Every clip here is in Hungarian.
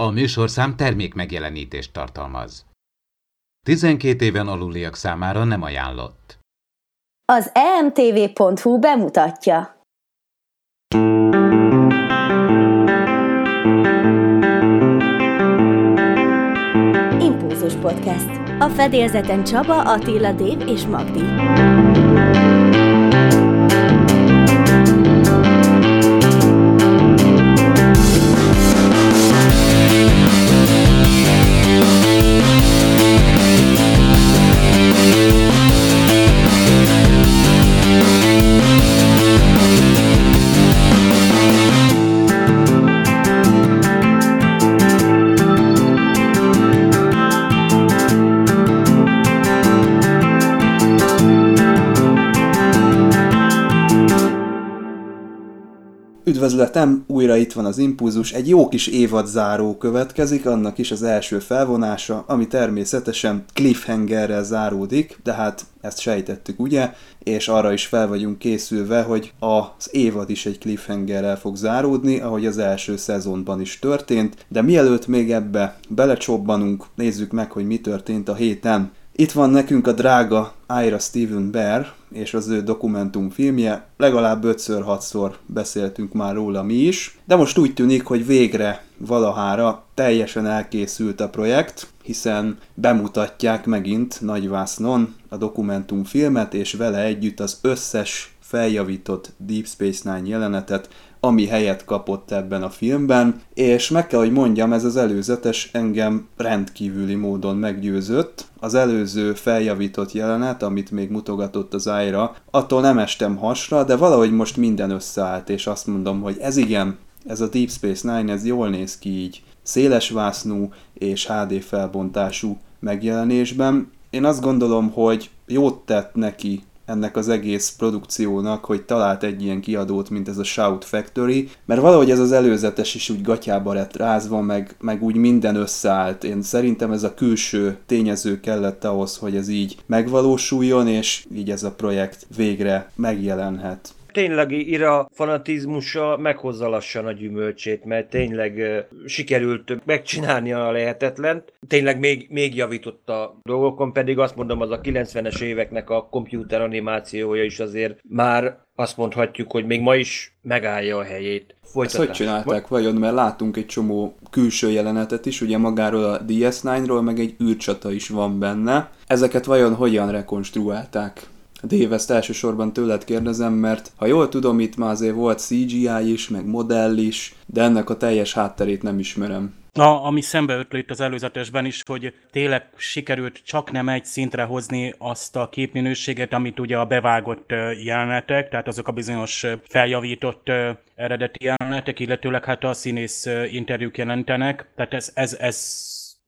A műsorszám termék megjelenítést tartalmaz. 12 éven aluliak számára nem ajánlott. Az emtv.hu bemutatja. Impulzus Podcast. A fedélzeten Csaba, Attila, Dév és Magdi. Üdvözletem, újra itt van az Impulzus, egy jó kis évadzáró következik, annak is az első felvonása, ami természetesen cliffhangerrel záródik, de hát ezt sejtettük, ugye? És arra is fel vagyunk készülve, hogy az évad is egy cliffhangerrel fog záródni, ahogy az első szezonban is történt, de mielőtt még ebbe belecsobbanunk, nézzük meg, hogy mi történt a héten. Itt van nekünk a drága Ira Steven Bear, és az ő dokumentumfilmje. Legalább 5-6-szor beszéltünk már róla mi is, de most úgy tűnik, hogy végre valahára teljesen elkészült a projekt, hiszen bemutatják megint nagyvásznon a dokumentumfilmet, és vele együtt az összes feljavított Deep Space Nine jelenetet, ami helyet kapott ebben a filmben, és meg kell, hogy mondjam, ez az előzetes engem rendkívüli módon meggyőzött. Az előző feljavított jelenet, amit még mutogatott az ájra, attól nem estem hasra, de valahogy most minden összeállt, és azt mondom, hogy ez igen, ez a Deep Space Nine, ez jól néz ki így, szélesvásznú és HD felbontású megjelenésben. Én azt gondolom, hogy jót tett neki ennek az egész produkciónak, hogy talált egy ilyen kiadót, mint ez a Shout Factory, mert valahogy ez az előzetes is úgy gatyába lett rázva, meg, meg úgy minden összeállt. Én szerintem ez a külső tényező kellett ahhoz, hogy ez így megvalósuljon, és így ez a projekt végre megjelenhet tényleg Ira fanatizmusa meghozza lassan a gyümölcsét, mert tényleg sikerült megcsinálni a lehetetlent. Tényleg még, még javított a dolgokon, pedig azt mondom, az a 90-es éveknek a komputer animációja is azért már azt mondhatjuk, hogy még ma is megállja a helyét. Folytatás. Ezt hogy csinálták vajon? Mert látunk egy csomó külső jelenetet is, ugye magáról a DS9-ról, meg egy űrcsata is van benne. Ezeket vajon hogyan rekonstruálták? Dave, ezt elsősorban tőled kérdezem, mert ha jól tudom, itt már azért volt CGI is, meg modell is, de ennek a teljes hátterét nem ismerem. Na, ami szembe ötlött az előzetesben is, hogy tényleg sikerült csak nem egy szintre hozni azt a képminőséget, amit ugye a bevágott jelenetek, tehát azok a bizonyos feljavított eredeti jelenetek, illetőleg hát a színész interjúk jelentenek. Tehát ez, ez, ez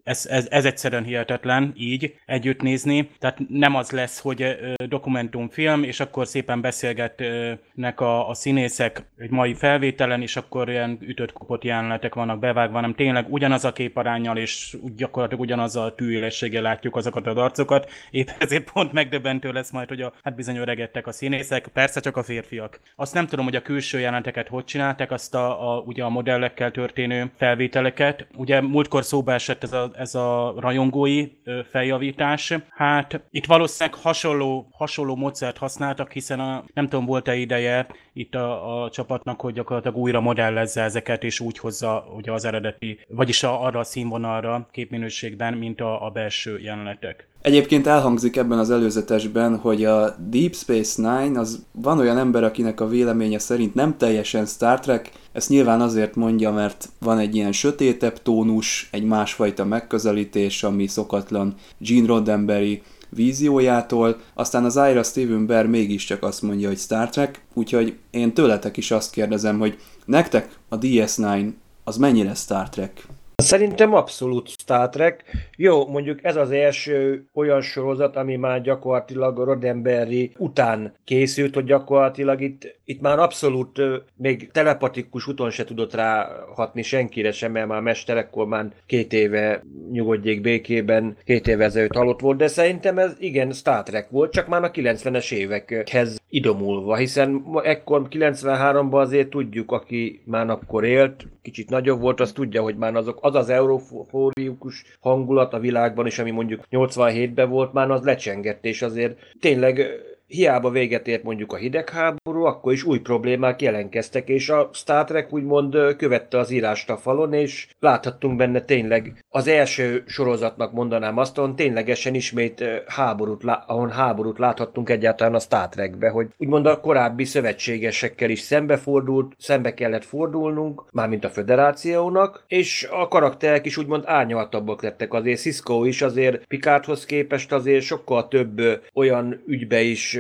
ez, ez, ez egyszerűen hihetetlen így együtt nézni. Tehát nem az lesz, hogy dokumentumfilm, és akkor szépen beszélgetnek a, a színészek egy mai felvételen, és akkor ilyen ütött kopott jelenetek vannak bevágva, hanem tényleg ugyanaz a képarányjal, és gyakorlatilag ugyanaz a tűélességgel látjuk azokat a arcokat. Épp ezért pont megdöbbentő lesz majd, hogy a, hát bizony öregedtek a színészek, persze csak a férfiak. Azt nem tudom, hogy a külső jeleneteket hogy csinálták, azt a, a, ugye a modellekkel történő felvételeket. Ugye múltkor szóba esett ez a ez a rajongói feljavítás. Hát itt valószínűleg hasonló, hasonló módszert használtak, hiszen a, nem tudom, volt-e ideje itt a, a csapatnak, hogy gyakorlatilag újra modellezze ezeket, és úgy hozza ugye az eredeti, vagyis a, arra a színvonalra képminőségben, mint a, a belső jelenetek. Egyébként elhangzik ebben az előzetesben, hogy a Deep Space Nine az van olyan ember, akinek a véleménye szerint nem teljesen Star Trek, ezt nyilván azért mondja, mert van egy ilyen sötétebb tónus, egy másfajta megközelítés, ami szokatlan Gene Roddenberry víziójától, aztán az Ira Steven Bear mégiscsak azt mondja, hogy Star Trek, úgyhogy én tőletek is azt kérdezem, hogy nektek a DS9 az mennyire Star Trek? Szerintem abszolút Star Trek. Jó, mondjuk ez az első olyan sorozat, ami már gyakorlatilag Roddenberry után készült, hogy gyakorlatilag itt, itt már abszolút még telepatikus úton se tudott ráhatni senkire sem, mert már Mester már két éve nyugodjék békében, két éve ezelőtt halott volt, de szerintem ez igen Star Trek volt, csak már a 90-es évekhez idomulva, hiszen ekkor 93-ban azért tudjuk, aki már akkor élt, kicsit nagyobb volt, az tudja, hogy már azok, az az eurofóriukus hangulat a világban is, ami mondjuk 87-ben volt, már az lecsengett, és azért tényleg hiába véget ért mondjuk a hidegháború, akkor is új problémák jelenkeztek, és a Star Trek úgymond követte az írást a falon, és láthattunk benne tényleg az első sorozatnak mondanám azt, ahol ténylegesen ismét háborút, ahol háborút láthattunk egyáltalán a Star Trekbe, hogy úgymond a korábbi szövetségesekkel is szembefordult, szembe kellett fordulnunk, mármint a föderációnak, és a karakterek is úgymond árnyaltabbak lettek. Azért Cisco is azért Picardhoz képest azért sokkal több olyan ügybe is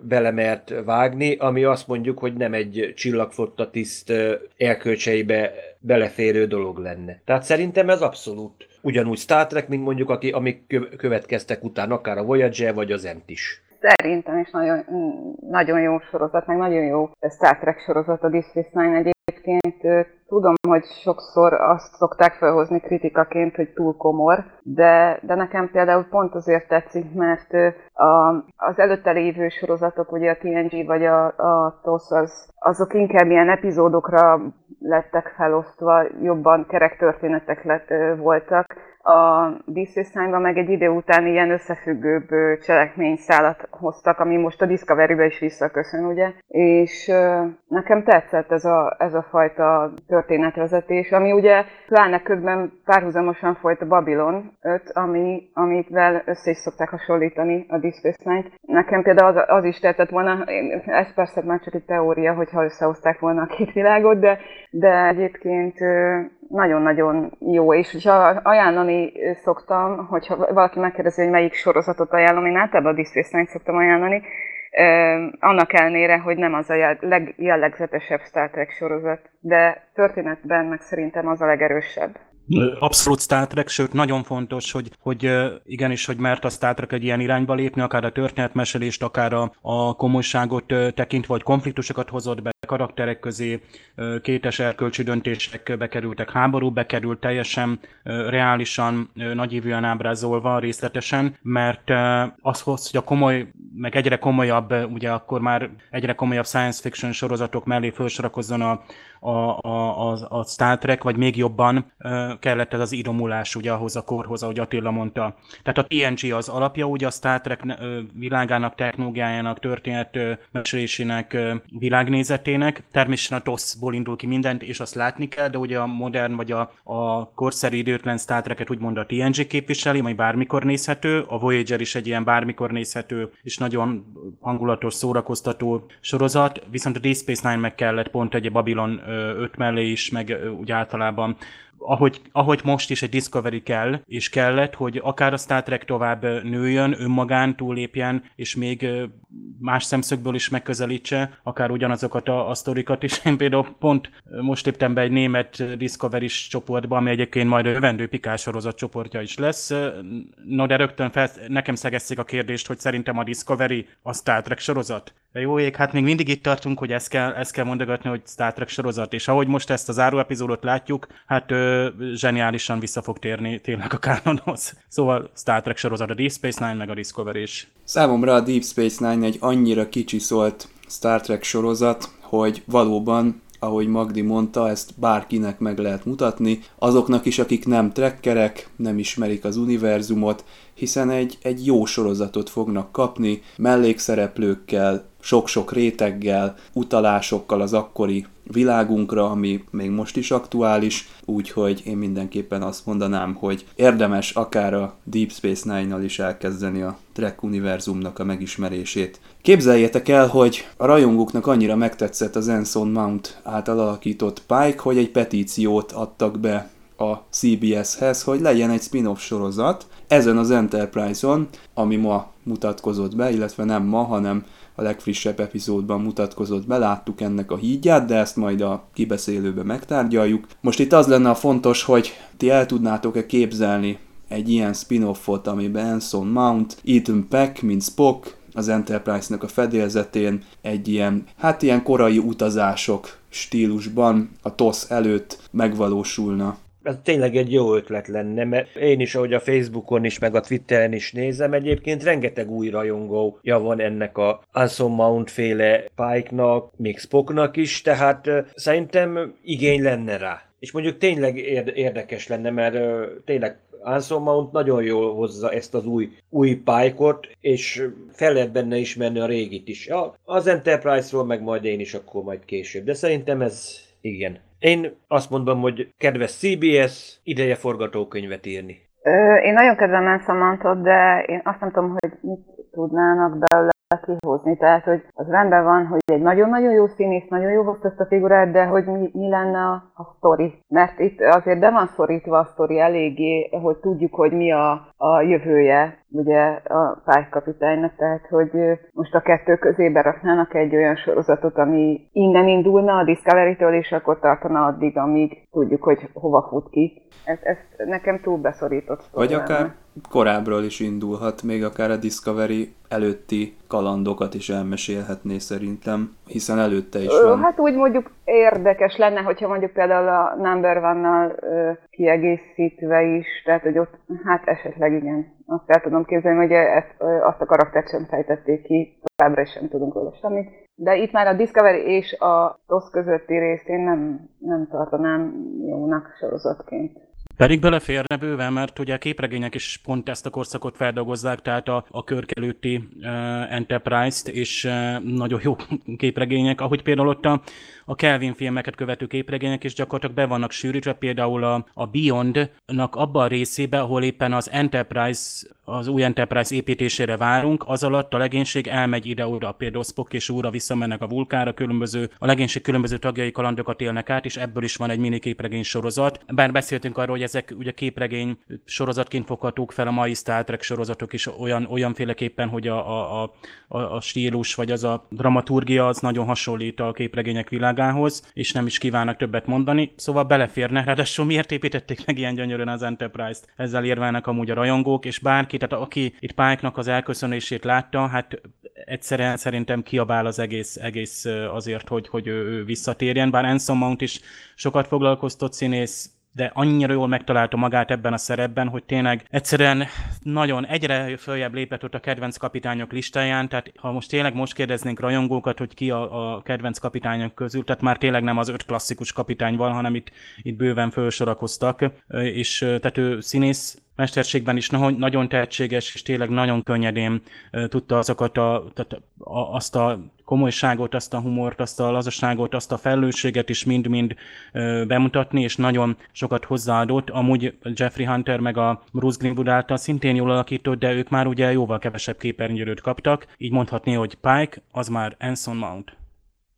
belemert vágni, ami azt mondjuk, hogy nem egy csillagflotta tiszt elkölcseibe beleférő dolog lenne. Tehát szerintem ez abszolút ugyanúgy Star Trek, mint mondjuk aki, amik következtek utána, akár a Voyager vagy az Ent is. Szerintem is nagyon, nagyon jó sorozat, meg nagyon jó Star Trek sorozat a Space Nine egyébként tudom, hogy sokszor azt szokták felhozni kritikaként, hogy túl komor, de, de nekem például pont azért tetszik, mert a, az előtte lévő sorozatok, ugye a TNG vagy a, a TOS, az, azok inkább ilyen epizódokra lettek felosztva, jobban kerek történetek lett, voltak, a Disney meg egy idő után ilyen összefüggőbb cselekményszálat hoztak, ami most a Discovery-be is visszaköszön, ugye? És nekem tetszett ez a, ez a fajta történetvezetés, ami ugye pláne közben párhuzamosan folyt a Babylon 5, ami, amivel össze is szokták hasonlítani a Deep Space Nine. Nekem például az, az is tetszett volna, ez persze már csak egy teória, hogyha összehozták volna a két világot, de, de egyébként nagyon-nagyon jó, és ha ajánlani szoktam, hogyha valaki megkérdezi, hogy melyik sorozatot ajánlom, én általában a Disney szoktam ajánlani, annak ellenére, hogy nem az a legjellegzetesebb Star Trek sorozat, de történetben meg szerintem az a legerősebb. Abszolút Star Trek, sőt nagyon fontos, hogy, hogy igenis, hogy mert a Star Trek egy ilyen irányba lépni, akár a történetmeselést, akár a, a komolyságot tekintve, vagy konfliktusokat hozott be karakterek közé, kétes erkölcsi döntések bekerültek háború, bekerült teljesen reálisan, nagyívűen ábrázolva részletesen, mert az, hogy a komoly, meg egyre komolyabb, ugye akkor már egyre komolyabb science fiction sorozatok mellé felsorakozzon a, a, a, a, a Star Trek, vagy még jobban kellett ez az idomulás ugye ahhoz a korhoz, ahogy Attila mondta. Tehát a TNG az alapja ugye a Star Trek világának, technológiájának, történet mesélésének, világnézetének. Természetesen a TOS-ból indul ki mindent, és azt látni kell, de ugye a modern vagy a, a korszerű időtlen Star Trek-et úgymond a TNG képviseli, majd bármikor nézhető. A Voyager is egy ilyen bármikor nézhető és nagyon hangulatos, szórakoztató sorozat, viszont a Deep Space Nine meg kellett pont egy Babylon öt mellé is, meg úgy általában ahogy, ahogy most is egy Discovery kell, és kellett, hogy akár a Star Trek tovább nőjön, önmagán túllépjen, és még más szemszögből is megközelítse, akár ugyanazokat a, a sztorikat is. Én például pont most léptem be egy német discovery csoportba, ami egyébként majd a jövendő Pikás csoportja is lesz. No, de rögtön fel, nekem szegezték a kérdést, hogy szerintem a Discovery a Star Trek sorozat. De jó ég, hát még mindig itt tartunk, hogy ezt kell, ezt kell mondogatni, hogy Star Trek sorozat, és ahogy most ezt az záró epizódot látjuk, hát ö, zseniálisan vissza fog térni tényleg a kánonhoz. Szóval Star Trek sorozat, a Deep Space Nine, meg a Discovery is. Számomra a Deep Space Nine egy annyira kicsi szólt Star Trek sorozat, hogy valóban ahogy Magdi mondta, ezt bárkinek meg lehet mutatni, azoknak is, akik nem trekkerek, nem ismerik az univerzumot, hiszen egy, egy jó sorozatot fognak kapni, mellékszereplőkkel, sok-sok réteggel, utalásokkal az akkori világunkra, ami még most is aktuális, úgyhogy én mindenképpen azt mondanám, hogy érdemes akár a Deep Space Nine-nal is elkezdeni a Trek univerzumnak a megismerését. Képzeljétek el, hogy a rajongóknak annyira megtetszett az Enson Mount által alakított Pike, hogy egy petíciót adtak be a CBS-hez, hogy legyen egy spin-off sorozat ezen az Enterprise-on, ami ma mutatkozott be, illetve nem ma, hanem a legfrissebb epizódban mutatkozott be, láttuk ennek a hídját, de ezt majd a kibeszélőben megtárgyaljuk. Most itt az lenne a fontos, hogy ti el tudnátok-e képzelni egy ilyen spin-offot, amiben Anson Mount, Ethan Peck, mint Spock, az Enterprise-nak a fedélzetén egy ilyen, hát ilyen korai utazások stílusban a TOS előtt megvalósulna. Ez tényleg egy jó ötlet lenne, mert én is, ahogy a Facebookon is, meg a Twitteren is nézem, egyébként rengeteg új rajongója van ennek a Anson Mount féle Pike-nak, még Spocknak is, tehát szerintem igény lenne rá. És mondjuk tényleg érdekes lenne, mert tényleg Anson Mount nagyon jól hozza ezt az új, új pálykot, és fel lehet benne ismerni a régit is. Ja, az Enterprise-ról meg majd én is akkor majd később, de szerintem ez igen. Én azt mondom, hogy kedves CBS, ideje forgatókönyvet írni. Én nagyon kedvem Anson Mountot, de én azt nem tudom, hogy mit tudnának belőle kihozni. Tehát, hogy az rendben van, hogy egy nagyon-nagyon jó színész, nagyon jó hozta ezt a figurát, de hogy mi, mi lenne a, a sztori. Mert itt azért be van szorítva a sztori eléggé, hogy tudjuk, hogy mi a, a jövője ugye a pálykapitánynak, tehát hogy most a kettő közébe raknának egy olyan sorozatot, ami innen indulna a Discovery-től, és akkor tartana addig, amíg tudjuk, hogy hova fut ki. Ez, ez nekem túl beszorított. Vagy akár korábbról is indulhat, még akár a Discovery előtti kalandokat is elmesélhetné szerintem, hiszen előtte is van. Hát úgy mondjuk érdekes lenne, hogyha mondjuk például a Number One-nal kiegészítve is, tehát hogy ott, hát esetleg igen, azt el tudom képzelni, hogy ezt, azt a karaktert sem fejtették ki, továbbra is sem tudunk róla semmit. De itt már a Discovery és a TOS közötti részt én nem, nem tartanám jónak sorozatként. Pedig beleférne bőven, mert ugye a képregények is pont ezt a korszakot feldolgozzák, tehát a, a körkelőtti uh, Enterprise-t, és uh, nagyon jó képregények, ahogy például ott a, a Kelvin filmeket követő képregények is gyakorlatilag be vannak sűrítve, például a, a Beyond-nak abban a részében, ahol éppen az Enterprise, az új Enterprise építésére várunk, az alatt a legénység elmegy ide-oda, például Spock és úra visszamennek a vulkára, különböző, a legénység különböző tagjai kalandokat élnek át, és ebből is van egy mini képregény sorozat. Bár beszéltünk arról, hogy ezek ugye képregény sorozatként foghatók fel a mai Star Trek sorozatok is olyan, olyanféleképpen, hogy a, a, a, a stílus vagy az a dramaturgia az nagyon hasonlít a képregények világához, és nem is kívánnak többet mondani, szóval beleférne. Ráadásul miért építették meg ilyen gyönyörűen az Enterprise-t? Ezzel érvelnek amúgy a rajongók, és bárki, tehát aki itt pike az elköszönését látta, hát egyszerűen szerintem kiabál az egész, egész azért, hogy, hogy ő visszatérjen, bár Anson Mount is sokat foglalkoztott színész, de annyira jól megtalálta magát ebben a szerepben, hogy tényleg egyszerűen nagyon egyre följebb lépett ott a kedvenc kapitányok listáján, tehát ha most tényleg most kérdeznénk rajongókat, hogy ki a, a kedvenc kapitányok közül, tehát már tényleg nem az öt klasszikus kapitány van, hanem itt, itt bőven felsorakoztak, és tehát ő színész mesterségben is nagyon tehetséges, és tényleg nagyon könnyedén tudta azokat a, tehát azt a komolyságot, azt a humort, azt a lazaságot, azt a felelősséget is mind-mind bemutatni, és nagyon sokat hozzáadott. Amúgy Jeffrey Hunter meg a Bruce Greenwood által szintén jól alakított, de ők már ugye jóval kevesebb képernyőt kaptak, így mondhatni, hogy Pike az már Anson Mount.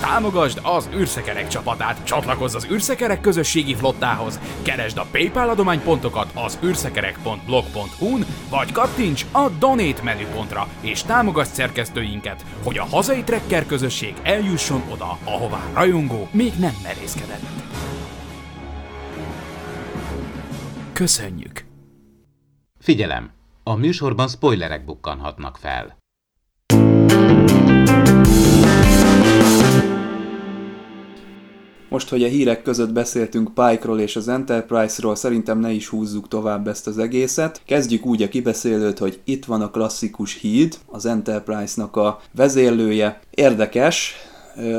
Támogasd az űrszekerek csapatát, csatlakozz az űrszekerek közösségi flottához, keresd a PayPal adománypontokat az űrszekerek.blog.hu-n, vagy kattints a Donate menüpontra, és támogasd szerkesztőinket, hogy a hazai trekker közösség eljusson oda, ahová rajongó még nem merészkedett. Köszönjük! Figyelem! A műsorban spoilerek bukkanhatnak fel. Most, hogy a hírek között beszéltünk Pike-ról és az Enterprise-ról, szerintem ne is húzzuk tovább ezt az egészet. Kezdjük úgy a kibeszélőt, hogy itt van a klasszikus híd, az Enterprise-nak a vezérlője. Érdekes,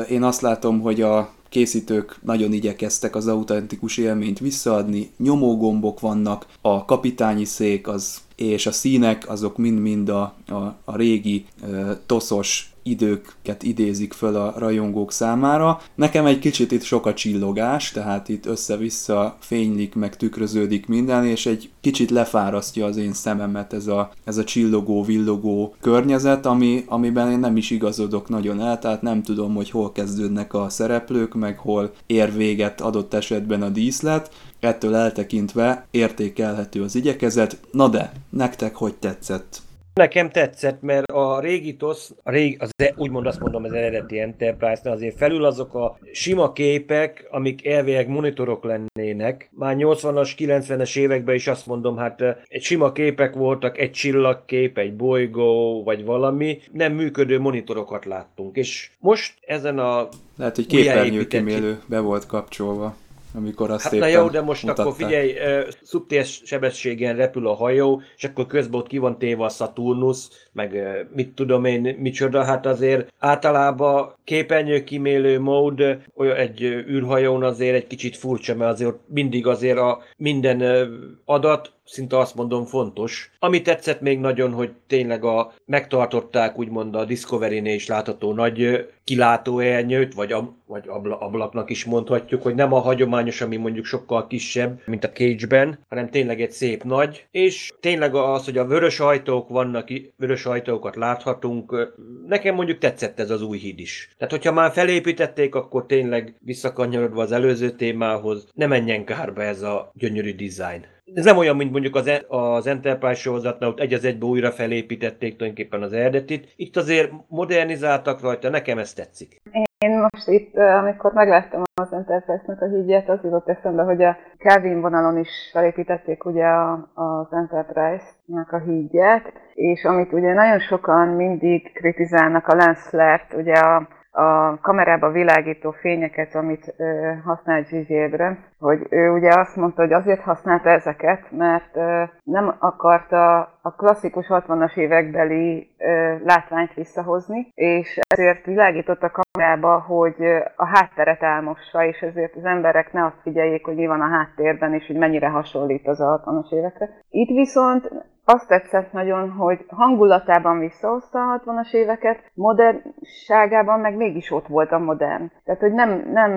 én azt látom, hogy a készítők nagyon igyekeztek az autentikus élményt visszaadni, nyomógombok vannak, a kapitányi szék az és a színek azok mind-mind a, a, a régi e, toszos időket idézik föl a rajongók számára. Nekem egy kicsit itt sok a csillogás, tehát itt össze-vissza fénylik, meg tükröződik minden, és egy kicsit lefárasztja az én szememet ez a, ez a csillogó, villogó környezet, ami, amiben én nem is igazodok nagyon el, tehát nem tudom, hogy hol kezdődnek a szereplők, meg hol ér véget adott esetben a díszlet, ettől eltekintve értékelhető az igyekezet. Na de, nektek hogy tetszett? Nekem tetszett, mert a régi TOS, a régi, az, e- úgymond azt mondom az eredeti enterprise azért felül azok a sima képek, amik elvileg monitorok lennének. Már 80-as, 90-es években is azt mondom, hát egy sima képek voltak, egy csillagkép, egy bolygó, vagy valami, nem működő monitorokat láttunk. És most ezen a Lehet, hogy képernyőkimélő be volt kapcsolva amikor azt hát na jó, de most mutatták. akkor figyelj, szubtérs sebességen repül a hajó, és akkor közben ott ki van téve a Saturnus, meg mit tudom én, micsoda, hát azért általában képernyő kimélő mód olyan egy űrhajón azért egy kicsit furcsa, mert azért mindig azért a minden adat szinte azt mondom fontos. Ami tetszett még nagyon, hogy tényleg a, megtartották úgymond a Discovery-nél is látható nagy kilátóernyőt, vagy, ab, vagy abla, ablaknak is mondhatjuk, hogy nem a hagyományos, ami mondjuk sokkal kisebb, mint a Cage-ben, hanem tényleg egy szép nagy, és tényleg az, hogy a vörös ajtók vannak, vörös ajtókat láthatunk, nekem mondjuk tetszett ez az új híd is. Tehát, hogyha már felépítették, akkor tényleg visszakanyarodva az előző témához, ne menjen kárba ez a gyönyörű design ez nem olyan, mint mondjuk az, az Enterprise sorozatnál, ott egy az egybe újra felépítették tulajdonképpen az eredetit. Itt azért modernizáltak rajta, nekem ez tetszik. Én most itt, amikor megláttam az Enterprise-nak a hídját, az jutott eszembe, hogy a Kelvin vonalon is felépítették ugye az Enterprise-nak a hídját, és amit ugye nagyon sokan mindig kritizálnak a lens flare-t, ugye a a kamerába világító fényeket, amit ö, használt Gigi Abrams, hogy ő ugye azt mondta, hogy azért használta ezeket, mert ö, nem akarta a klasszikus 60-as évekbeli ö, látványt visszahozni, és ezért világított a kamerába, hogy a hátteret elmossa, és ezért az emberek ne azt figyeljék, hogy mi van a háttérben, és hogy mennyire hasonlít az a 60-as évekre. Itt viszont azt tetszett nagyon, hogy hangulatában visszahozta a 60-as éveket, modernságában meg mégis ott volt a modern. Tehát, hogy nem, nem,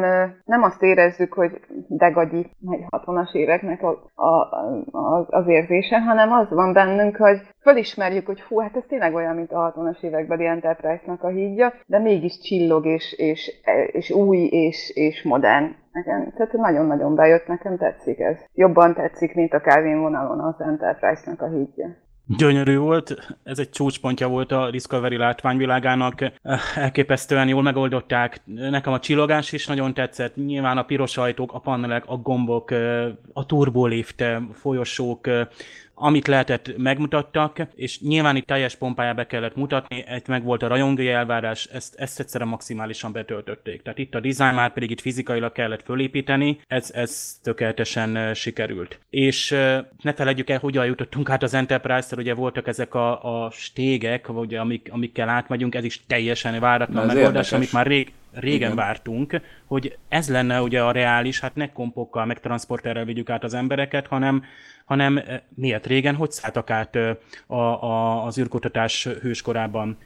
nem azt érezzük, hogy degagyi meg 60-as éveknek a, a, a, az érzése, hanem az van bennünk, hogy fölismerjük, hogy hú, hát ez tényleg olyan, mint a 60-as évekbeli Enterprise-nak a hídja, de mégis csillog, és, és, és új, és, és modern. Nekem, tehát nagyon-nagyon bejött, nekem tetszik ez. Jobban tetszik, mint a Calvin vonalon az Enterprise-nak a hídja. Gyönyörű volt, ez egy csúcspontja volt a Discovery látványvilágának, elképesztően jól megoldották. Nekem a csillogás is nagyon tetszett, nyilván a piros ajtók, a panelek, a gombok, a turbolift, folyosók, amit lehetett, megmutattak, és nyilván itt teljes pompájába kellett mutatni, egy meg volt a rajongói elvárás, ezt, ezt egyszerűen maximálisan betöltötték. Tehát itt a design már pedig itt fizikailag kellett fölépíteni, ez, ez tökéletesen sikerült. És ne felejtjük el, hogyan jutottunk át az Enterprise-ra, ugye voltak ezek a, a stégek, ugye, amik, amikkel átmegyünk, ez is teljesen váratlan megoldás, érdekes. amit már rég, régen Igen. vártunk, hogy ez lenne ugye a reális, hát ne kompokkal, meg transporterrel vigyük át az embereket, hanem hanem eh, miért? Régen, hogy szálltak át eh, a, a, az űrkutatás hőskorában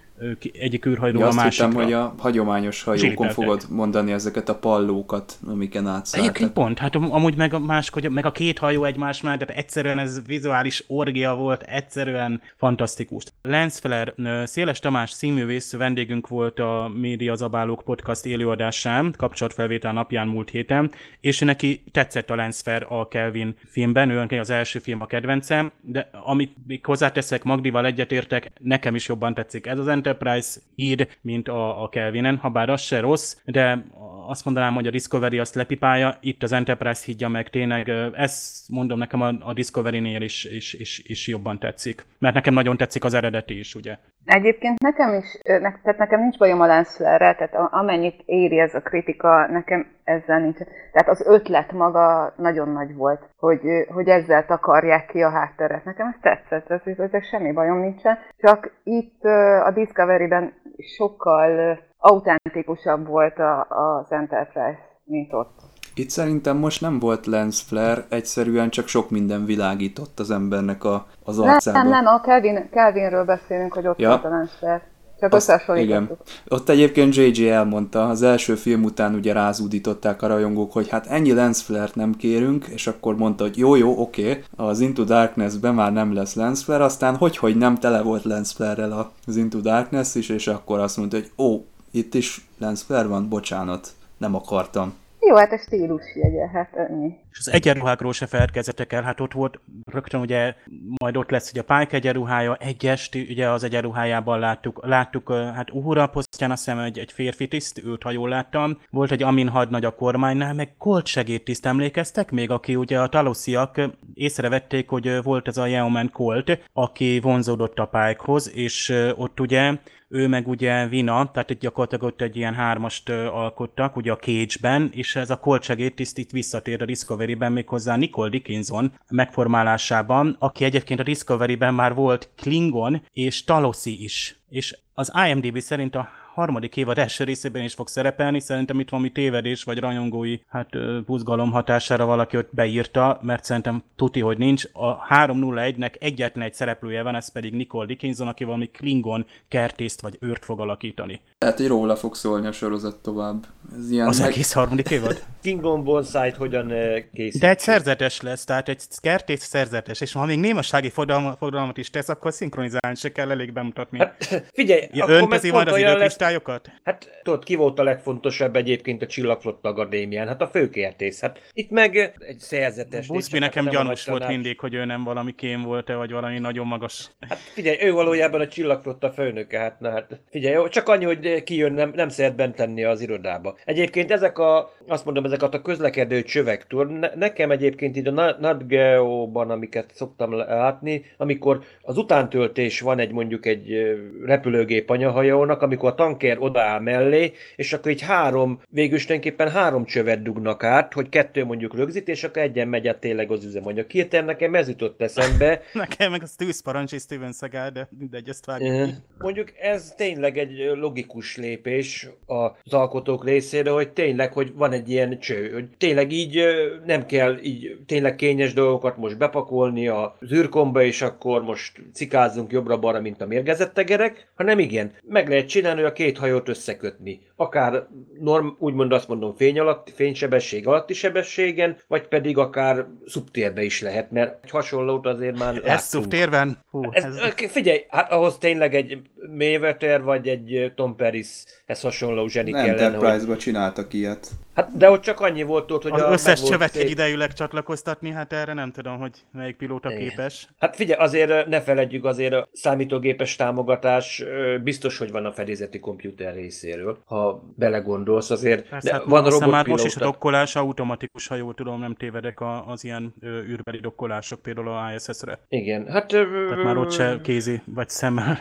egyik űrhajról ja, a másikra. Hittem, hogy a hagyományos hajókon fogod mondani ezeket a pallókat, amiken átszálltak. Egyébként pont, hát amúgy meg a, más, meg a két hajó egymás mellett, tehát egyszerűen ez vizuális orgia volt, egyszerűen fantasztikus. Lance Feller, Széles Tamás színművész vendégünk volt a Média Zabálók podcast élőadásán, kapcsolatfelvétel napján múlt héten, és neki tetszett a Lance Fair a Kelvin filmben, ő az első film a kedvencem, de amit még hozzáteszek, Magdival egyetértek, nekem is jobban tetszik ez az Enterprise híd, mint a, a Kelvinen, ha bár az se rossz, de azt mondanám, hogy a Discovery azt lepipálja, itt az Enterprise hídja meg tényleg, ezt mondom nekem a, a Discovery-nél is, is, is, is jobban tetszik. Mert nekem nagyon tetszik az eredeti is, ugye. Egyébként nekem is, ne, tehát nekem nincs bajom a Lensflare-rel, tehát amennyit éri ez a kritika, nekem ezzel nincs. Tehát az ötlet maga nagyon nagy volt, hogy, hogy ezzel takarják ki a hátteret. Nekem ez tetszett, ez, ez semmi bajom nincsen. Csak itt a Discovery-ben sokkal autentikusabb volt a, az Enterprise, mint ott. Itt szerintem most nem volt lens flare, egyszerűen csak sok minden világított az embernek a, az arcába. Nem, nem, a Kelvin, Kelvinről beszélünk, hogy ott ja. volt a lens flare. Csak összehasonlítottuk. Ott egyébként JJ elmondta, az első film után ugye rázúdították a rajongók, hogy hát ennyi lens flare nem kérünk, és akkor mondta, hogy jó, jó, oké, az Into Darkness-ben már nem lesz lens flare, aztán hogy, hogy nem tele volt lens flare-rel az Into Darkness is, és akkor azt mondta, hogy ó, itt is lens flare van, bocsánat, nem akartam. Jó, hát a stílus jegye, hát ennyi. És az egyenruhákról se feledkezzetek el, hát ott volt rögtön ugye, majd ott lesz ugye a Pike egyenruhája, egyes, ugye az egyenruhájában láttuk, láttuk hát Uhura posztján azt hiszem egy, egy férfi tiszt, őt ha jól láttam, volt egy Amin hadnagy a kormánynál, meg Colt segédtiszt emlékeztek még, aki ugye a talosziak észrevették, hogy volt ez a Yeoman Colt, aki vonzódott a Pikehoz, és ott ugye ő meg ugye Vina, tehát itt gyakorlatilag ott egy ilyen hármast alkottak, ugye a Cage-ben, és ez a Colt segédtiszt itt visszatér a Discovery-ben méghozzá Nicole Dickinson megformálásában, aki egyébként a Discovery-ben már volt Klingon és Taloszi is. És az IMDb szerint a harmadik évad első részében is fog szerepelni, szerintem itt valami tévedés vagy rajongói hát buzgalom hatására valaki ott beírta, mert szerintem tuti, hogy nincs. A 301-nek egyetlen egy szereplője van, ez pedig Nicole Dickinson, aki valami Klingon kertészt vagy őrt fog alakítani. Tehát, hogy róla fog szólni a sorozat tovább. Ez ilyen Az meg- egész harmadik évad? Kingon Bonsai-t hogyan eh, készít? De egy szerzetes lesz, tehát egy kertész szerzetes, és ha még némasági fordalmat is tesz, akkor szinkronizálni se kell elég bemutatni. Hát, Figyelj, ja, akkor meg majd az olyan lesz, időkristályokat? Hát tudod, ki volt a legfontosabb egyébként a Csillagflotta Akadémián? Hát a főkértész. Hát itt meg egy szerzetes. Busby nincs, nekem hát gyanús volt mindig, hogy ő nem valami kém volt-e, vagy valami nagyon magas. Hát figyelj, ő valójában a Csillagflotta főnöke, hát na hát figyelj, csak annyi, hogy kijön, nem, nem szeret bent lenni az irodába. Egyébként ezek a, azt mondom, ezeket a közlekedő csövek, ne, nekem egyébként így a Na- Nat Geo-ban, amiket szoktam látni, amikor az utántöltés van egy mondjuk egy repülőgép anyahajónak, amikor a tanker odaáll mellé, és akkor így három, végül tulajdonképpen három csövet dugnak át, hogy kettő mondjuk rögzít, és akkor egyen megy át tényleg az üzemanyag. Hirtelen nekem ez jutott eszembe, Nekem meg az tűzparancs és Steven Seagal, de mindegy, ezt vágjuk. Mondjuk ez tényleg egy logikus lépés az alkotók részére, hogy tényleg, hogy van egy ilyen cső, hogy tényleg így nem kell így tényleg kényes dolgokat most bepakolni a zűrkomba, és akkor most cikázzunk jobbra-balra, mint a mérgezett tegerek, hanem igen, meg lehet csinálni, hogy a két hajót összekötni. Akár norm, úgymond azt mondom fény alatt, fénysebesség alatti sebességen, vagy pedig akár szubtérbe is lehet, mert egy hasonlót azért már Ez láttunk. szubtérben? Hú, Ez, ez, ez... Figyelj, hát ahhoz tényleg egy Mayweather vagy egy Tom Parishez hasonló zseni kellene, hogy... Csináltak ilyet. Hát, de ott csak annyi volt ott, hogy az a, összes csövet szép- egyidejűleg csatlakoztatni, hát erre nem tudom, hogy melyik pilóta Igen. képes. Hát figyelj, azért ne feledjük, azért a számítógépes támogatás biztos, hogy van a fedélzeti komputer részéről, ha belegondolsz azért. Persze, de hát van a azt hiszem már most is a robotpilóta. dokkolás automatikus, ha jól tudom, nem tévedek a- az ilyen űrbeli dokkolások, például a ISS-re. Igen, hát... Tehát már ott se kézi vagy szemmel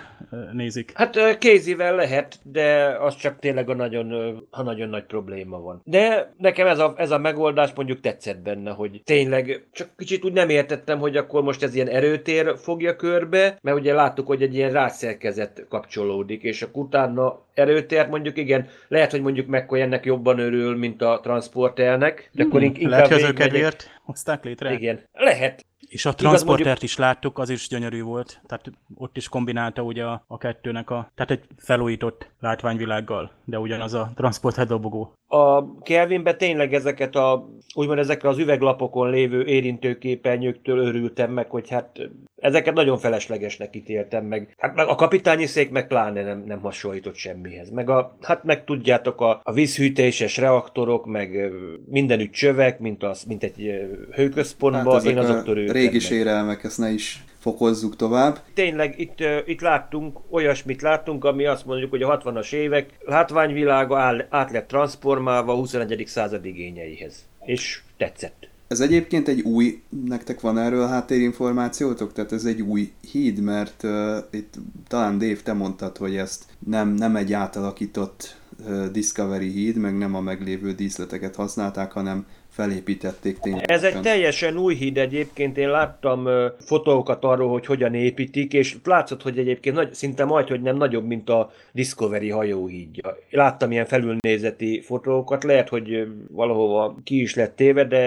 nézik. Hát kézivel lehet, de az csak tényleg a nagyon, ha nagyon nagy probléma van. De nekem ez a, ez a megoldás mondjuk tetszett benne, hogy tényleg csak kicsit úgy nem értettem, hogy akkor most ez ilyen erőtér fogja körbe, mert ugye láttuk, hogy egy ilyen rászerkezet kapcsolódik, és akkor utána erőtér mondjuk igen, lehet, hogy mondjuk McCoy ennek jobban örül, mint a transporternek, de akkor ink- inkább Lehet, hogy az ő kedvéért hozták létre? Igen, lehet. És a Igaz, transportert mondjuk- is láttuk, az is gyönyörű volt. Tehát ott is kombinálta ugye a, a kettőnek a, tehát egy felújított látványvilággal, de ugyanaz a transporter dobogó. A Kelvinbe tényleg ezeket a, úgymond ezekre az üveglapokon lévő érintőképernyőktől örültem meg, hogy hát ezeket nagyon feleslegesnek ítéltem meg. Hát meg a kapitányi szék meg pláne nem, nem hasonlított semmihez. Meg a, hát meg tudjátok, a, a vízhűtéses reaktorok, meg mindenütt csövek, mint, az, mint egy hőközpontban, Hát én azoktól régi sérelmek, ezt ne is fokozzuk tovább. tényleg itt, itt láttunk, olyasmit láttunk, ami azt mondjuk, hogy a 60-as évek látványvilága áll, át lett transformálva a 21. század igényeihez. És tetszett. Ez egyébként egy új, nektek van erről háttérinformációtok? Tehát ez egy új híd, mert uh, itt talán Dave, te mondtad, hogy ezt nem, nem egy átalakított uh, Discovery híd, meg nem a meglévő díszleteket használták, hanem felépítették tényleg. Ez egy teljesen új híd egyébként, én láttam ö, fotókat arról, hogy hogyan építik, és látszott, hogy egyébként nagy, szinte majd, hogy nem nagyobb, mint a Discovery hajóhídja. Láttam ilyen felülnézeti fotókat, lehet, hogy valahova ki is lett téve, de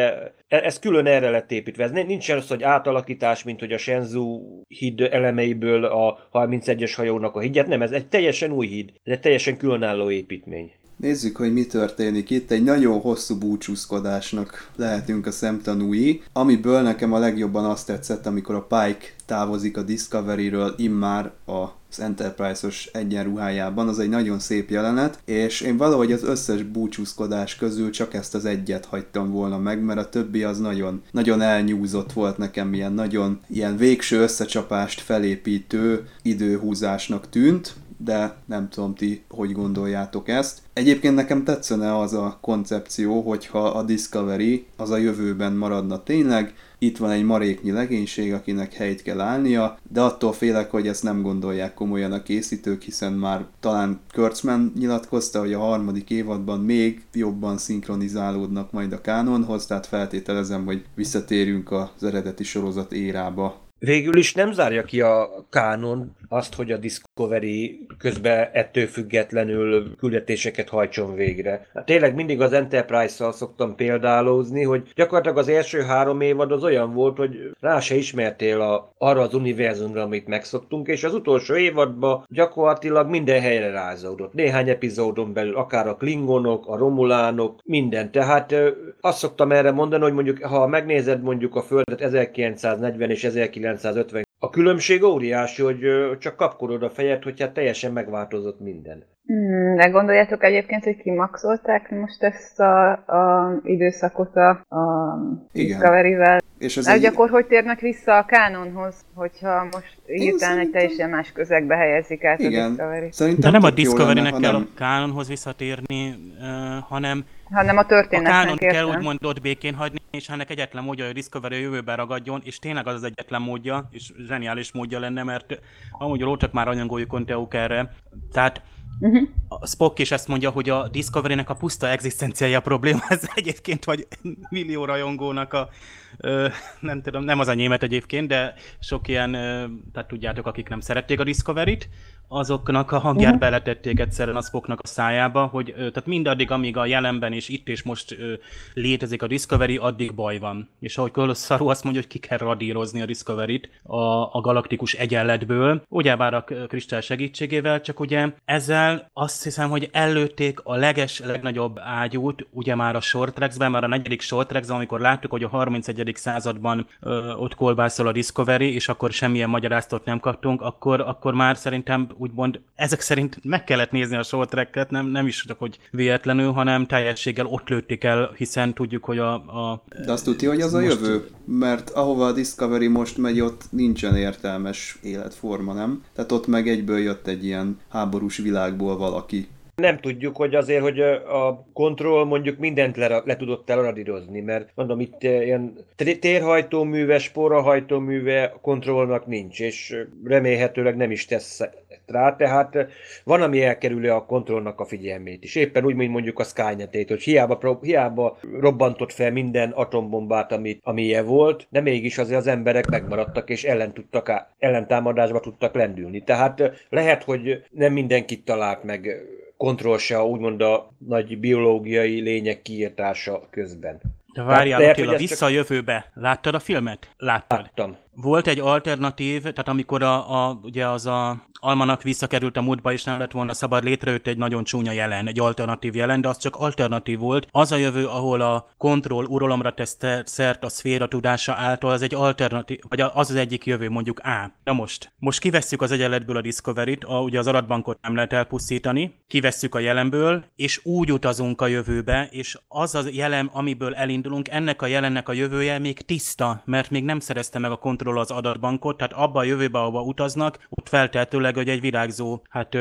e- ez külön erre lett építve. Ez nincs az, hogy átalakítás, mint hogy a Shenzhou híd elemeiből a 31-es hajónak a hídját, nem, ez egy teljesen új híd, ez egy teljesen különálló építmény. Nézzük, hogy mi történik itt. Egy nagyon hosszú búcsúzkodásnak lehetünk a szemtanúi, amiből nekem a legjobban azt tetszett, amikor a Pike távozik a Discovery-ről immár az Enterprise-os egyenruhájában, az egy nagyon szép jelenet, és én valahogy az összes búcsúzkodás közül csak ezt az egyet hagytam volna meg, mert a többi az nagyon, nagyon elnyúzott volt nekem, ilyen nagyon ilyen végső összecsapást felépítő időhúzásnak tűnt, de nem tudom ti, hogy gondoljátok ezt. Egyébként nekem tetszene az a koncepció, hogyha a Discovery az a jövőben maradna tényleg, itt van egy maréknyi legénység, akinek helyt kell állnia, de attól félek, hogy ezt nem gondolják komolyan a készítők, hiszen már talán Kurtzman nyilatkozta, hogy a harmadik évadban még jobban szinkronizálódnak majd a kánonhoz, tehát feltételezem, hogy visszatérünk az eredeti sorozat érába. Végül is nem zárja ki a kánon azt, hogy a Discovery közben ettől függetlenül küldetéseket hajtson végre. Hát tényleg mindig az Enterprise-szal szoktam példálózni, hogy gyakorlatilag az első három évad az olyan volt, hogy rá se ismertél a, arra az univerzumra, amit megszoktunk, és az utolsó évadban gyakorlatilag minden helyre rázódott. Néhány epizódon belül, akár a Klingonok, a Romulánok, minden. Tehát azt szoktam erre mondani, hogy mondjuk, ha megnézed mondjuk a Földet 1940 és 1950 a különbség óriási, hogy csak kapkodod a fejed, hogy teljesen megváltozott minden. Hmm, de gondoljátok egyébként, hogy kimaxolták most ezt a, a időszakot a, a Discovery-vel? És az egy... akkor hogy térnek vissza a kánonhoz, hogyha most hirtelen egy teljesen más közegbe helyezik át Igen. a Discovery? Szerintem De nem a Discovery-nek kell a kánonhoz visszatérni, uh, hanem hanem a történetnek. A kánon kell úgymond ott békén hagyni, és ennek egyetlen módja, hogy a Discovery a jövőben ragadjon, és tényleg az az egyetlen módja, és zseniális módja lenne, mert amúgy rócsak már anyagoljuk Konteuk erre. Tehát Uh-huh. A Spock is ezt mondja, hogy a Discovery-nek a puszta egzisztenciája probléma, ez egyébként vagy millió rajongónak a, ö, nem tudom, nem az a német egyébként, de sok ilyen, ö, tehát tudjátok, akik nem szerették a Discovery-t, azoknak a hangját uh-huh. beletették egyszerűen a Spocknak a szájába, hogy tehát mindaddig, amíg a jelenben és itt és most létezik a Discovery, addig baj van. És ahogy Kolosszaru azt mondja, hogy ki kell radírozni a Discovery-t a, a galaktikus egyenletből, ugyebár a kristály segítségével, csak ugye ezzel azt hiszem, hogy előtték a leges, legnagyobb ágyút, ugye már a short tracks-ben, már a negyedik short tracks amikor láttuk, hogy a 31. században ö, ott kolbászol a Discovery, és akkor semmilyen magyaráztot nem kaptunk, akkor, akkor már szerintem úgymond ezek szerint meg kellett nézni a short track nem, nem is csak, hogy véletlenül, hanem teljességgel ott lőtték el, hiszen tudjuk, hogy a... a De azt tudja, hogy az a jövő, mert ahova a Discovery most megy, ott nincsen értelmes életforma, nem? Tehát ott meg egyből jött egy ilyen háborús világból valaki. Nem tudjuk, hogy azért, hogy a kontroll mondjuk mindent le, le tudott elradírozni, mert mondom, itt ilyen térhajtóműve, sporahajtóműve kontrollnak nincs, és remélhetőleg nem is tesz rá, tehát van, ami elkerüli a kontrollnak a figyelmét is. Éppen úgy, mint mondjuk a skynet hogy hiába, hiába robbantott fel minden atombombát, ami, ami ilyen volt, de mégis azért az emberek megmaradtak, és ellen tudtak, ellentámadásba tudtak lendülni. Tehát lehet, hogy nem mindenkit talált meg kontroll se, úgymond a nagy biológiai lények kiírtása közben. De várjál, Attila, vissza a jövőbe. Láttad a filmet? Láttad. Láttam. Volt egy alternatív, tehát amikor a, a, ugye az a Almanak visszakerült a múltba, és nem lett volna szabad, létrejött egy nagyon csúnya jelen, egy alternatív jelen, de az csak alternatív volt. Az a jövő, ahol a kontroll uralomra tesz szert a szféra tudása által, az egy alternatív, vagy az az egyik jövő, mondjuk A. Na most, most kivesszük az egyenletből a Discovery-t, a, ugye az adatbankot nem lehet elpusztítani, kivesszük a jelenből, és úgy utazunk a jövőbe, és az a jelen, amiből elindulunk, ennek a jelennek a jövője még tiszta, mert még nem szerezte meg a kontroll az adatbankot, tehát abba a jövőbe, ahova utaznak, ott feltehetőleg hogy egy virágzó hát,